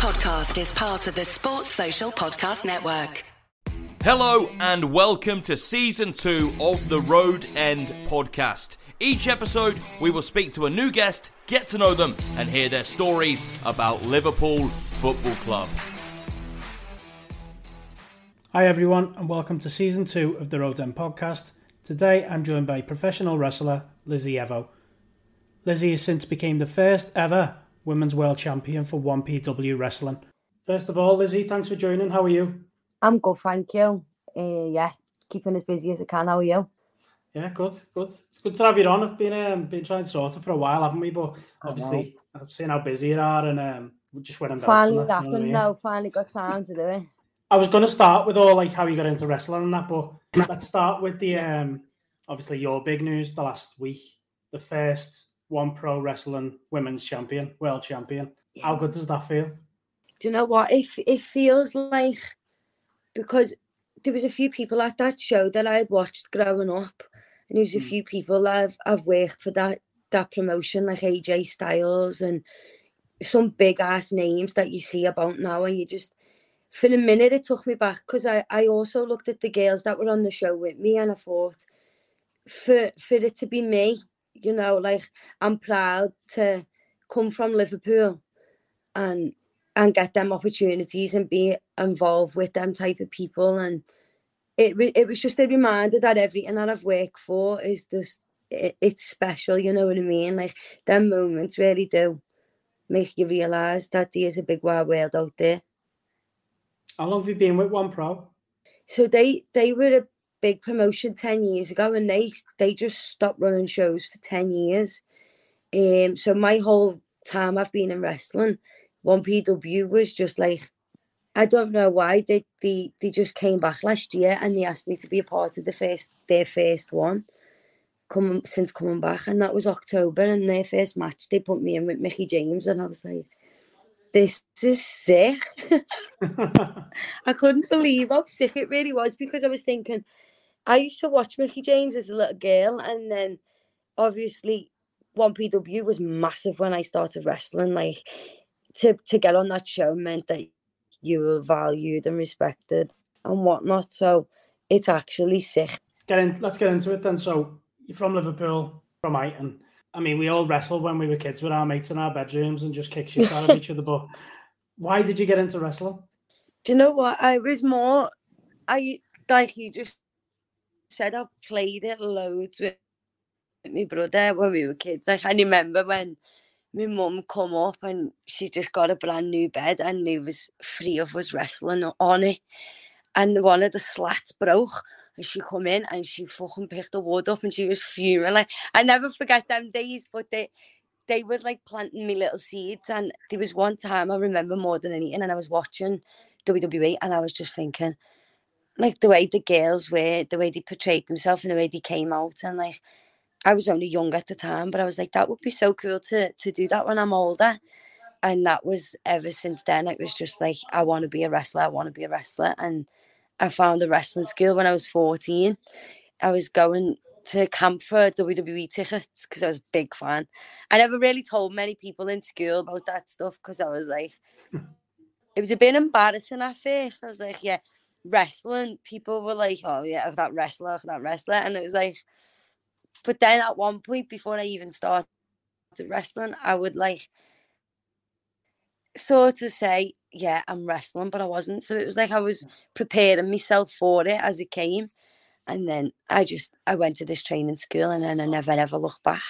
podcast is part of the Sports Social Podcast Network. Hello and welcome to season two of the Road End podcast. Each episode, we will speak to a new guest, get to know them, and hear their stories about Liverpool Football Club. Hi, everyone, and welcome to season two of the Road End podcast. Today, I'm joined by professional wrestler Lizzy Evo. Lizzy has since became the first ever women's world champion for 1PW wrestling. First of all, Lizzy, thanks for joining. How are you? I'm good, thank you. Uh, yeah, keeping as busy as I can. How are you? Yeah, good, good. It's good to have you on. I've been um, been trying to sort it for a while, haven't we? But obviously, I've seen how busy you are, and um, we just went and finally that, happened. You know I mean? No, finally got time to do it. I was going to start with all like how you got into wrestling and that, but let's start with the um, obviously your big news the last week, the first one pro wrestling women's champion, world champion. Yeah. How good does that feel? Do you know what? It it feels like because there was a few people at that show that I had watched growing up, and there was a mm. few people I've I've worked for that that promotion, like AJ Styles and some big ass names that you see about now, and you just for a minute it took me back because I I also looked at the girls that were on the show with me, and I thought for for it to be me, you know, like I'm proud to come from Liverpool and and get them opportunities and be involved with them type of people. And it it was just a reminder that everything that I've worked for is just it, it's special you know what I mean? Like them moments really do make you realize that there is a big wide world out there. How long have you been with one pro? So they they were a big promotion 10 years ago and they they just stopped running shows for 10 years. Um so my whole time I've been in wrestling one PW was just like I don't know why they, they they just came back last year and they asked me to be a part of the first their first one come since coming back and that was October and their first match they put me in with Mickie James and I was like this is sick. I couldn't believe how sick it really was because I was thinking I used to watch Mickie James as a little girl and then obviously 1PW was massive when I started wrestling like to to get on that show meant that you were valued and respected and whatnot. So it's actually sick. Get in, let's get into it then. So you're from Liverpool, from Huyton. I mean, we all wrestled when we were kids with our mates in our bedrooms and just kick shit out of each other. But why did you get into wrestling? Do you know what? I was more, I like you just said, I played it loads with my brother when we were kids. Like I remember when my mum come up and she just got a brand new bed and there was three of us wrestling on it. And one of the slats broke and she come in and she fucking picked the wood up and she was fuming. Like I never forget them days, but they they were like planting me little seeds. And there was one time I remember more than anything, and I was watching WWE and I was just thinking, like the way the girls were, the way they portrayed themselves and the way they came out, and like I was only young at the time, but I was like, that would be so cool to to do that when I'm older. And that was ever since then. It was just like I want to be a wrestler. I want to be a wrestler. And I found a wrestling school when I was 14. I was going to camp for WWE tickets because I was a big fan. I never really told many people in school about that stuff because I was like, hmm. it was a bit embarrassing at first. I was like, yeah, wrestling. People were like, oh yeah, that wrestler, that wrestler, and it was like but then at one point, before I even started wrestling, I would like sort of say, yeah, I'm wrestling, but I wasn't. So it was like I was mm. preparing myself for it as it came. And then I just I went to this training school and then I oh. never ever looked back.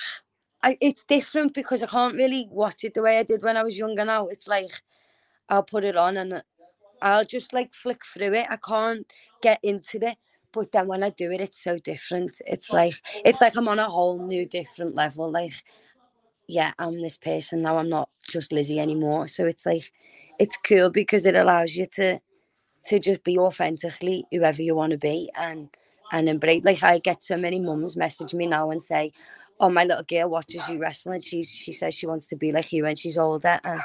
I, it's different because I can't really watch it the way I did when I was younger now. It's like I'll put it on and I'll just like flick through it. I can't get into it but then when I do it, it's so different. It's like it's like I'm on a whole new different level. Like, yeah, I'm this person now. I'm not just Lizzy anymore. So it's like it's cool because it allows you to to just be authentically whoever you want to be and and embrace. Like I get so many mums message me now and say, "Oh, my little girl watches you wrestling. She she says she wants to be like you when she's older." And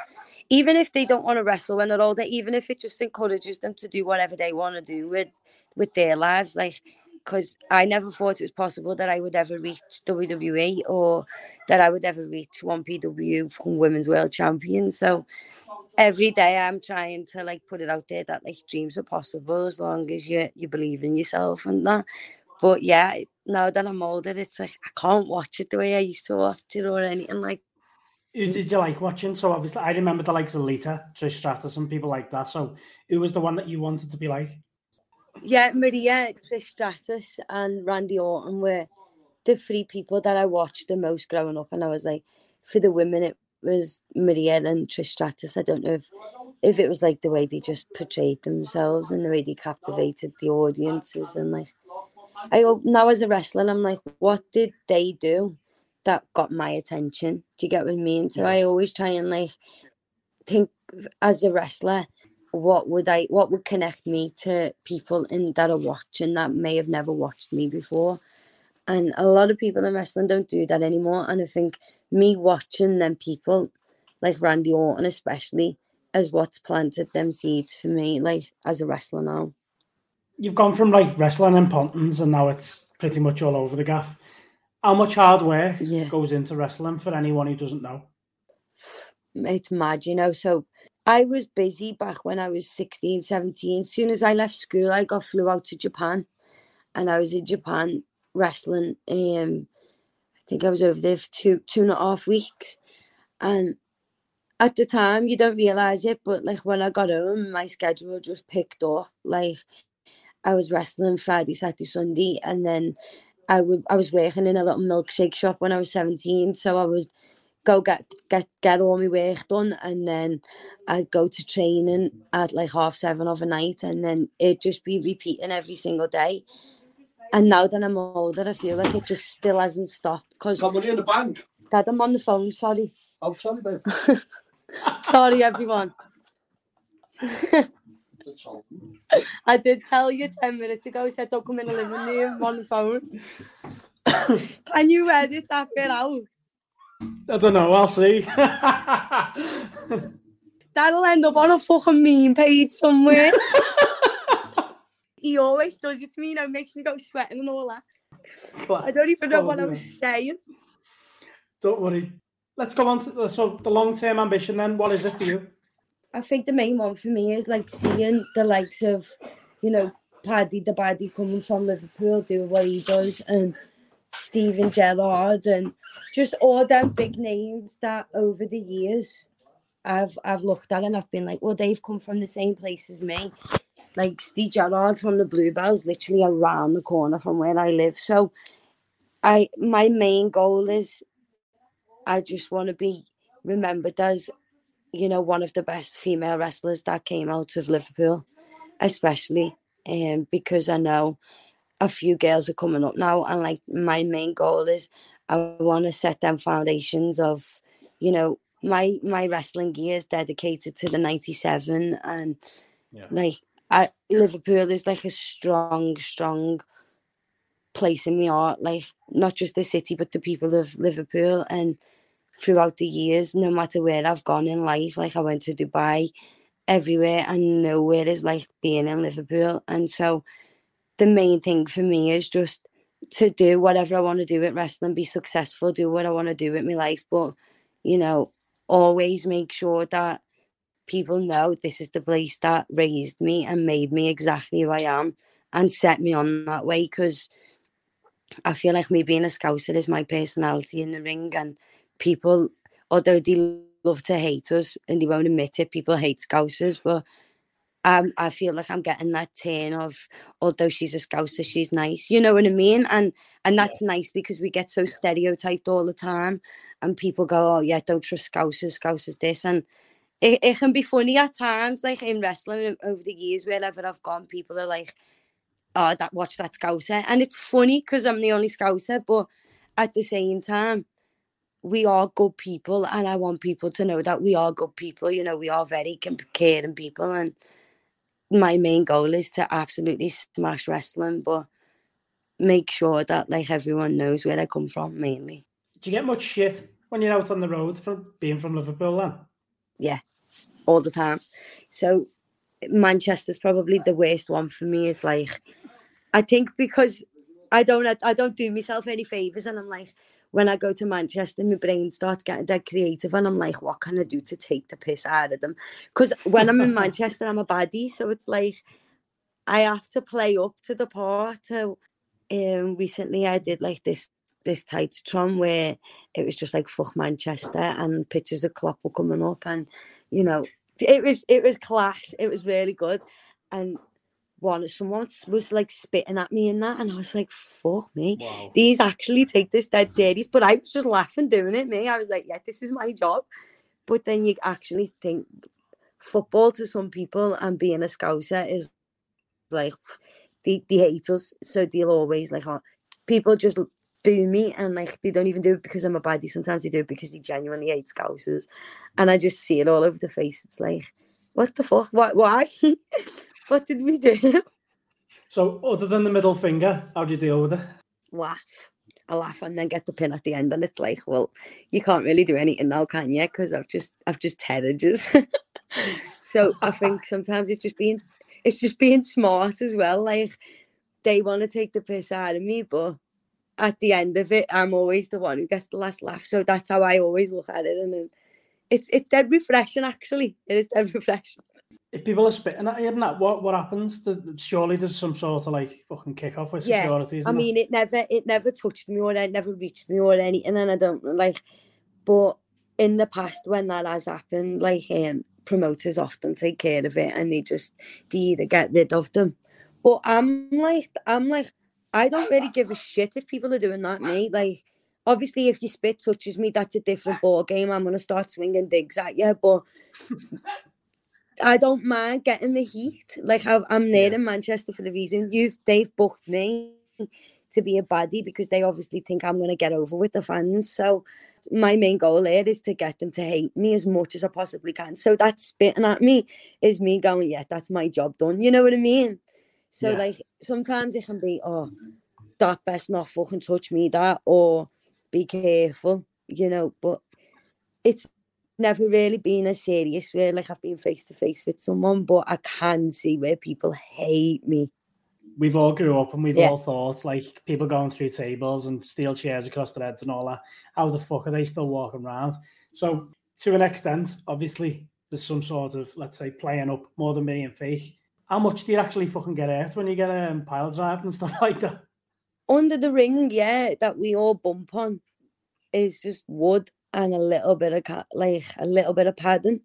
even if they don't want to wrestle when they're older, even if it just encourages them to do whatever they want to do with with their lives. Like, because I never thought it was possible that I would ever reach WWE or that I would ever reach 1PW from Women's World Champion. So every day I'm trying to like put it out there that like dreams are possible as long as you you believe in yourself and that. But yeah, now that I'm older, it's like I can't watch it the way I used to watch it or anything like. Who did you like watching? So obviously, I remember the likes of Lita, Trish Stratus, and people like that. So, who was the one that you wanted to be like? Yeah, Maria, Trish Stratus, and Randy Orton were the three people that I watched the most growing up, and I was like, for the women, it was Maria and Trish Stratus. I don't know if if it was like the way they just portrayed themselves and the way they captivated the audiences and like I now as a wrestler I'm like what did they do that got my attention do you get what I mean so I always try and like think as a wrestler what would I what would connect me to people in that are watching that may have never watched me before and a lot of people in wrestling don't do that anymore and I think me watching them people, like Randy Orton especially, is what's planted them seeds for me, like as a wrestler now. You've gone from like wrestling and Pontins, and now it's pretty much all over the gaff. How much hard work yeah. goes into wrestling for anyone who doesn't know? It's mad, you know. So I was busy back when I was 16, 17. As soon as I left school, I got flew out to Japan and I was in Japan wrestling um I think I was over there for two two and a half weeks, and at the time you don't realize it, but like when I got home, my schedule just picked up. Like I was wrestling Friday, Saturday, Sunday, and then I would I was working in a little milkshake shop when I was seventeen, so I was go get get get all my work done, and then I'd go to training at like half seven of night, and then it'd just be repeating every single day. And now that I'm older, I feel like it just still hasn't stopped. Cause money in the bank? Dad, I'm on the phone, sorry. Oh, sorry, babe. sorry, everyone. I did tell you 10 minutes ago, I said don't come in the living room, on the phone. Can you edit that bit out? I don't know, I'll see. That'll end up on a fucking meme page somewhere he always does it to me, you know, makes me go sweating and all that. I don't even know what I was saying. Don't worry. Let's go on to the, so the long term ambition then. What is it for you? I think the main one for me is like seeing the likes of, you know, Paddy the Baddy coming from Liverpool doing what he does and Steven Gerrard and just all them big names that over the years I've I've looked at and I've been like, well, they've come from the same place as me like Steve Gerrard from the Bluebells, literally around the corner from where I live. So, I my main goal is, I just want to be remembered as, you know, one of the best female wrestlers that came out of Liverpool, especially, um, because I know a few girls are coming up now, and like my main goal is, I want to set them foundations of, you know, my my wrestling gear is dedicated to the '97 and. Yeah. Like I, Liverpool is like a strong, strong place in my heart. Like not just the city, but the people of Liverpool. And throughout the years, no matter where I've gone in life, like I went to Dubai, everywhere, and nowhere is like being in Liverpool. And so, the main thing for me is just to do whatever I want to do with wrestling, be successful, do what I want to do with my life, but you know, always make sure that people know this is the place that raised me and made me exactly who I am and set me on that way because I feel like me being a scouser is my personality in the ring and people although they love to hate us and they won't admit it people hate scousers but um, I feel like I'm getting that turn of although she's a scouser she's nice you know what I mean and and that's yeah. nice because we get so stereotyped all the time and people go oh yeah don't trust scousers scousers this and it, it can be funny at times, like in wrestling over the years, wherever I've gone, people are like, oh, that watch that Scouser. And it's funny because I'm the only Scouser, but at the same time, we are good people, and I want people to know that we are good people. You know, we are very caring people, and my main goal is to absolutely smash wrestling, but make sure that like everyone knows where I come from mainly. Do you get much shit when you're out on the road from being from Liverpool then? yeah, all the time. So Manchester's probably the worst one for me. Is like, I think because I don't I don't do myself any favors, and I'm like, when I go to Manchester, my brain starts getting dead creative, and I'm like, what can I do to take the piss out of them? Because when I'm in Manchester, I'm a baddie, so it's like I have to play up to the part. So, um, recently I did like this this Titantron where it was just like fuck Manchester and pictures of Klopp were coming up and you know it was it was class it was really good and one someone was like spitting at me in that and I was like fuck me. Wow. these actually take this dead serious. But I was just laughing doing it me. I was like yeah this is my job. But then you actually think football to some people and being a scouser is like they, they hate us so they'll always like oh, people just boo me and like they don't even do it because I'm a baddie. Sometimes they do it because they genuinely hate scousers. And I just see it all over the face. It's like what the fuck? Why what did we do? So, other than the middle finger, how do you deal with it? laugh. I laugh and then get the pin at the end and it's like well you can't really do anything now can you? Because I've just I've just terrors so I think sometimes it's just being it's just being smart as well like they want to take the piss out of me but at the end of it I'm always the one who gets the last laugh. So that's how I always look at it and then it's it's dead refreshing actually. It is dead refreshing If people are spitting at you and that, what what happens? Surely there's some sort of like fucking kick off with Yeah, securities. I mean, it never, it never touched me or it never reached me or anything, and I don't like. But in the past, when that has happened, like um, promoters often take care of it, and they just they either get rid of them. But I'm like, I'm like, I don't really give a shit if people are doing that. Me, like, obviously, if your spit touches me, that's a different ball game. I'm gonna start swinging digs at you, but. I don't mind getting the heat. Like I, I'm there in Manchester for the reason you've they've booked me to be a baddie because they obviously think I'm going to get over with the fans. So my main goal there is to get them to hate me as much as I possibly can. So that spitting at me is me going, yeah, that's my job done. You know what I mean? So Yeah. like sometimes it can be, oh, that best not fucking touch me that, or be careful, you know. But it's never really been a serious where like I've been face to face with someone, but I can see where people hate me. we've all grew up and we've Yeah. all thought like people going through tables and steel chairs across their heads and all that. How the fuck are they still walking around? So to an extent, obviously there's some sort of let's say playing up more than being fake. How much do you actually fucking get hurt when you get a um, pile drive and stuff like that? Under the ring, yeah, that we all bump on is just wood and a little bit of like a little bit of padding.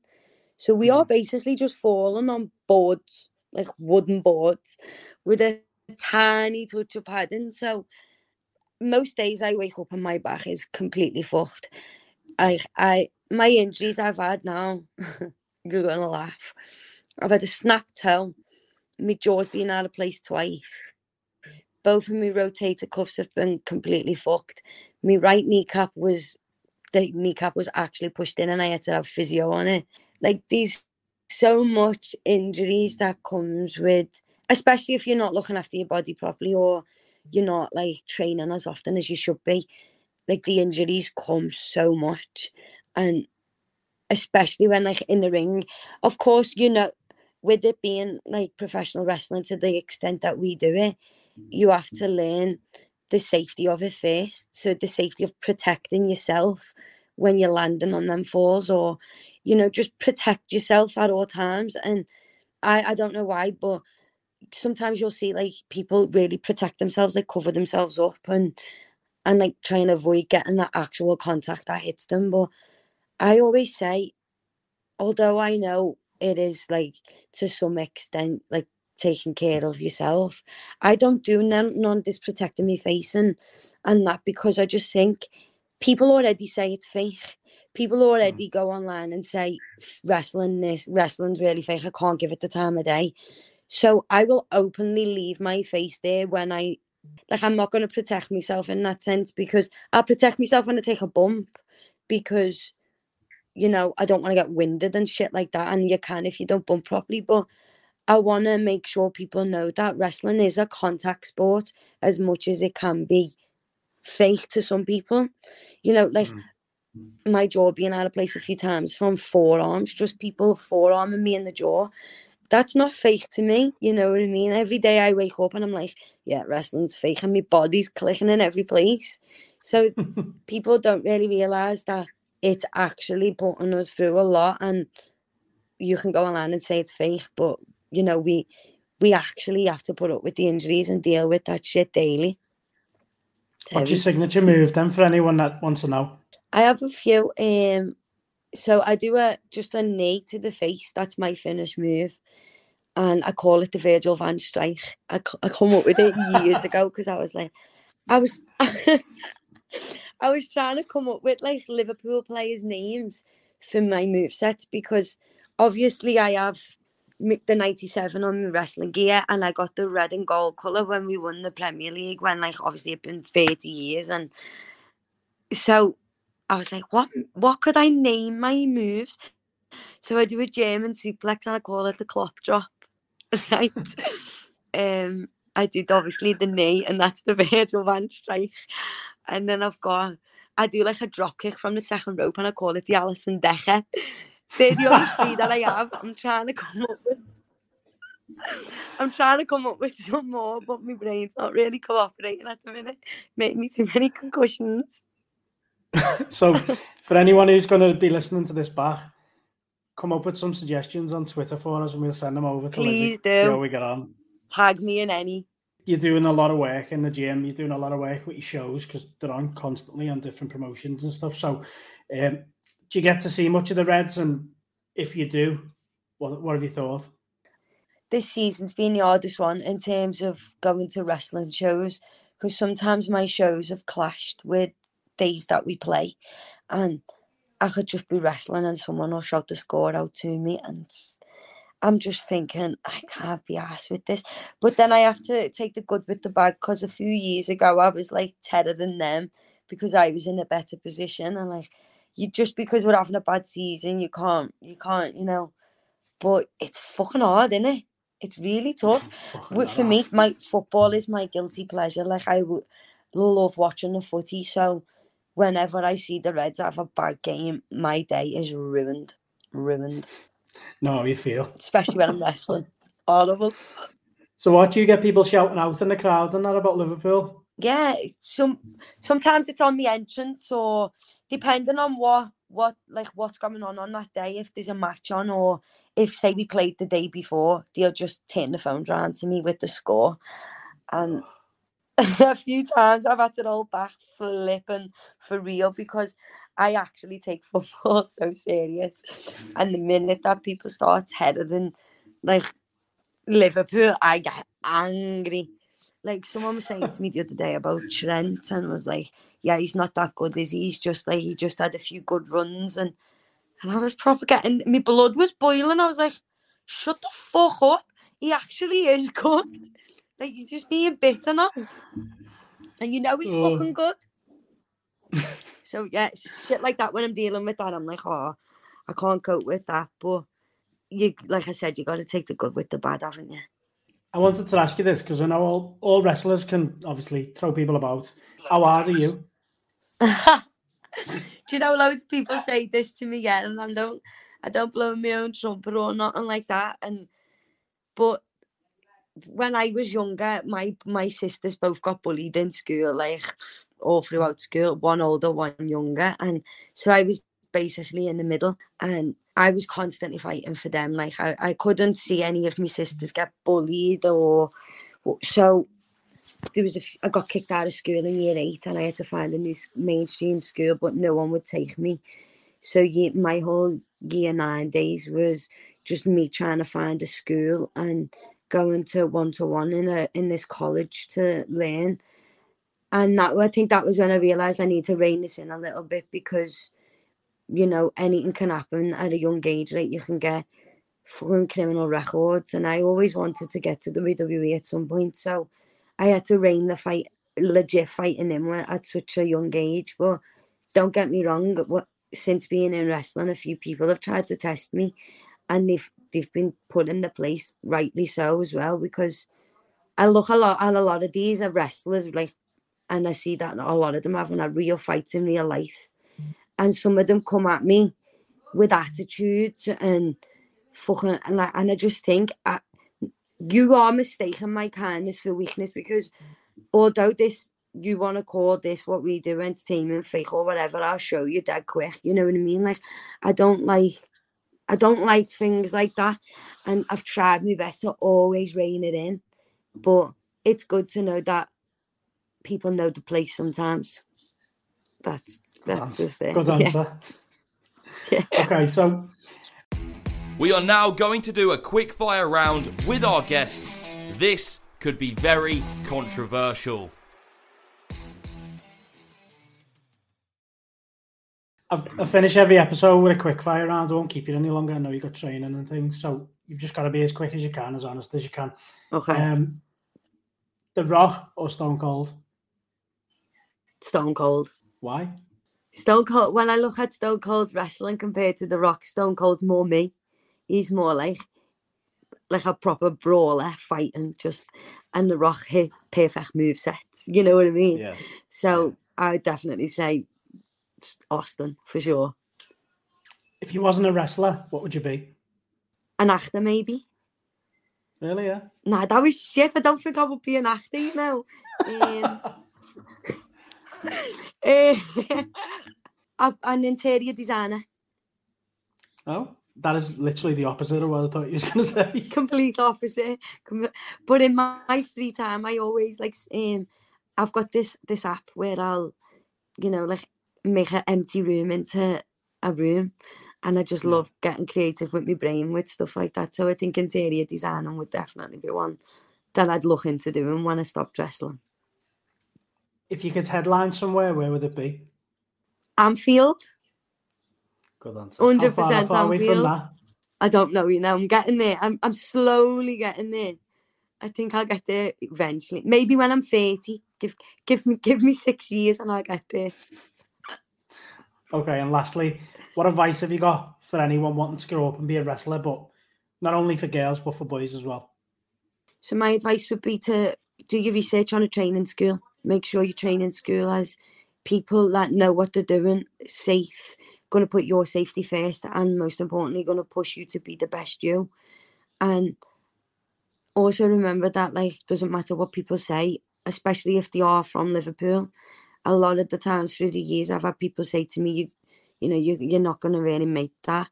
So we are mm. basically just falling on boards, like wooden boards, with a tiny touch of padding. So most days I wake up and my back is completely fucked. I I my injuries I've had now, you're gonna laugh. I've had a snapped toe, my jaw's been out of place twice. Both of my rotator cuffs have been completely fucked. My right kneecap was the kneecap was actually pushed in and I had to have physio on it. Like these so much injuries that comes with especially if you're not looking after your body properly or you're not like training as often as you should be. Like the injuries come so much. And especially when like in the ring, of course, you know, with it being like professional wrestling to the extent that we do it, you have to learn the safety of it first. So the safety of protecting yourself when you're landing on them falls or, you know, just protect yourself at all times. And I, I don't know why, but sometimes you'll see like people really protect themselves, like cover themselves up and and like try and avoid getting that actual contact that hits them. But I always say, although I know it is like to some extent like taking care of yourself, I don't do none, none of this protecting my face and and that because I just think people already say it's fake. People mm. already go online and say wrestling this wrestling's really fake. I can't give it the time of day. So I will openly leave my face there when I like I'm not going to protect myself in that sense because I'll protect myself when I take a bump because you know I don't want to get winded and shit like that and you can if you don't bump properly but I want to make sure people know that wrestling is a contact sport as much as it can be fake to some people you know like mm. Mm. my jaw being out of place a few times from forearms just people forearming me in the jaw that's not fake to me. You know what I mean? Every day I wake up and I'm like, yeah, wrestling's fake and my body's clicking in every place. So people don't really realize that it's actually putting us through a lot and you can go online and say it's fake, but you know, we we actually have to put up with the injuries and deal with that shit daily. What's your signature move then for anyone that wants to know? I have a few. Um, so I do a just a knee to the face. That's my finish move, and I call it the Virgil van Strike. I, I come up with it years ago because I was like, I was, I was trying to come up with like Liverpool players' names for my move sets because obviously I have the 97 on the wrestling gear and I got the red and gold colour when we won the Premier League when like obviously it'd been 30 years and so I was like, what what could I name my moves? So I do a German suplex and I call it the Klopp drop. Right. um I did obviously the knee and that's the Virgil van strike. And then I've got I do like a drop kick from the second rope and I call it the Alisson Decker. They're the only three that I have. I'm trying to come up with I'm trying to come up with some more, but my brain's not really cooperating at the minute. Make me too many concussions. So, for anyone who's going to be listening to this back, come up with some suggestions on Twitter for us and we'll send them over to Lizzy. Please See do. how we get on. Tag me in any. You're doing a lot of work in the gym. You're doing a lot of work with your shows because they're on constantly on different promotions and stuff. So, um, do you get to see much of the Reds? And if you do, what, what have you thought? this season's been the hardest one in terms of going to wrestling shows because sometimes my shows have clashed with days that we play and I could just be wrestling and someone will shout the score out to me and just- I'm just thinking I can't be asked with this but then I have to take the good with the bad because a few years ago I was like better than them because I was in a better position and like you just because we're having a bad season you can't you can't you know but it's fucking hard isn't it it's really tough Wi- for me, my football is my guilty pleasure. Like I w- love watching the footy. So whenever I see the Reds have a bad game, my day is ruined, ruined. No, you feel. Especially when I'm wrestling. It's horrible. So, what do you get people shouting out in the crowd and that about Liverpool? Yeah, some sometimes it's on the entrance or depending on what what like what's going on on that day. If there's a match on or if say we played the day before, they'll just turn the phone around to me with the score, and a few times I've had to roll back flipping for real because I actually take football so serious. And the minute that people start heading like Liverpool, I get angry. Like someone was saying to me the other day about Trent and was like, Yeah, he's not that good, is he? He's just like he just had a few good runs and and I was proper getting my blood was boiling. I was like, shut the fuck up. He actually is good. Like you're just being bitter now. And you know he's Oh. fucking good. so yeah, shit like that when I'm dealing with that, I'm like, oh, I can't cope with that. But you like I said, you gotta take the good with the bad, haven't you? I wanted to ask you this because I know all, all wrestlers can obviously throw people about. How hard are you? Do you know loads of people say this to me, yeah, and I don't I don't blow my own trumpet or nothing like that. And but when I was younger, my my sisters both got bullied in school, like all throughout school, one older, one younger. And so I was basically in the middle and I was constantly fighting for them. Like I, I couldn't see any of my mm-hmm. sisters get bullied or so there was a I got kicked out of school in year eight and I had to find a new mainstream school, but no one would take me. So ye my whole year nine days was just me trying to find a school and going to one to one in a in this college to learn. And that I think that was when I realized I need to rein this in a little bit because you know anything can happen at a young age. Like you can get fucking criminal records, and I always wanted to get to the WWE at some point. So I had to rein the fight, legit fighting in when- at such a young age. But don't get me wrong, what since being in wrestling, a few people have tried to test me, and they've they've been put in the place rightly so as well because I look a lot at a lot of these are wrestlers like, and I see that a lot of them having a real fights in real life, and some of them come at me with attitudes and fucking and I, and I just think I, you are mistaking my kindness for weakness because although this you want to call this what we do, entertainment, fake or whatever, I'll show you dead quick. You know what I mean? Like, I don't like, I don't like things like that. And I've tried my best to always rein it in. But it's good to know that people know the place sometimes. That's that's answer. just it. Good Yeah. answer. Yeah. Okay, so We are now going to do a quick fire round with our guests. This could be very controversial. I've, I finish every episode with a quick fire round. I won't keep you any longer. I know you've got training and things, so you've just got to be as quick as you can, as honest as you can. Okay. Um, the Rock or Stone Cold? Stone Cold. Why? Stone Cold. When I look at Stone Cold wrestling compared to The Rock, Stone Cold's more me. He's more like like a proper brawler fighting, just and The Rock hit perfect move sets. You know what I mean? Yeah. So I would definitely say Austin for sure. If you wasn't a wrestler, what would you be? An actor maybe. Really? Yeah. Nah, that was shit. I don't think I would be an actor, you know. Um, a- an interior designer. Oh, that is literally the opposite of what I thought you was going to say. complete opposite. But in my, my free time, I always like um, I've got this this app where I'll, you know, like make an empty room into a room, and I just Yeah. love getting creative with my brain with stuff like that. So I think interior designing would definitely be one that I'd look into doing when I stop wrestling. If you could headline somewhere, where would it be? Anfield, Good answer. 100% far- how far away from Anfield. I don't know, you know, I'm getting there. I'm I'm slowly getting there. I think I'll get there eventually. Maybe when I'm 30. Give give me give me six years and I'll get there. Okay, and lastly, what advice have you got for anyone wanting to grow up and be a wrestler, but not only for girls but for boys as well? So my advice would be to do your research on a training school. Make sure your training school has people that know what they're doing, safe, going to put your safety first, and most importantly, going to push you to be the best you. And also remember that like doesn't matter what people say, especially if they are from Liverpool. A lot of the times through the years, I've had people say to me, "You, you know, you you're not going to really make that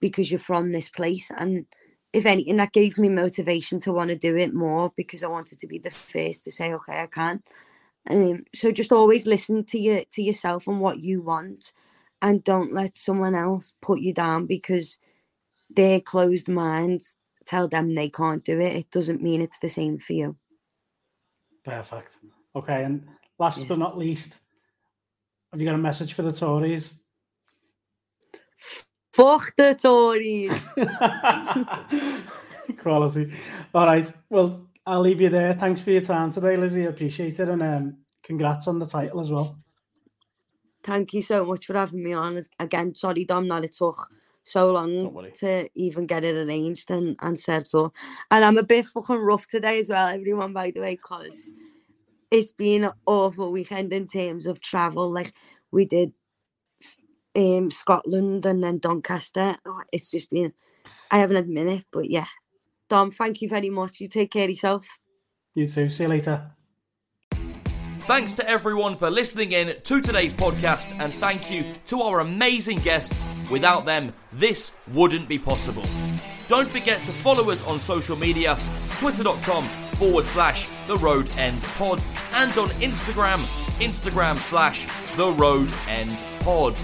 because you're from this place." And if anything, that gave me motivation to want to do it more because I wanted to be the first to say, "Okay, I can." Um, so just always listen to your to yourself and what you want, and don't let someone else put you down because their closed minds tell them they can't do it. It doesn't mean it's the same for you. Perfect. Okay, and last Yeah. but not least, have you got a message for the Tories? Fuck the Tories. Quality. All right. Well, I'll leave you there. Thanks for your time today, Lizzy. I appreciate it. And um, congrats on the title as well. Thank you so much for having me on. Again, sorry, Dom, that it took so long to even get it arranged and, and set up. And I'm a bit fucking rough today as well, everyone, by the way, because it's been an awful weekend in terms of travel. Like, we did s- um, Scotland and then Doncaster. Oh, it's just been, I haven't had a minute, but yeah. Dom, thank you very much. You take care of yourself. You too. See you later. Thanks to everyone for listening in to today's podcast, and thank you to our amazing guests. Without them, this wouldn't be possible. Don't forget to follow us on social media twitter.com forward slash the road end pod and on Instagram, Instagram slash the road end pod.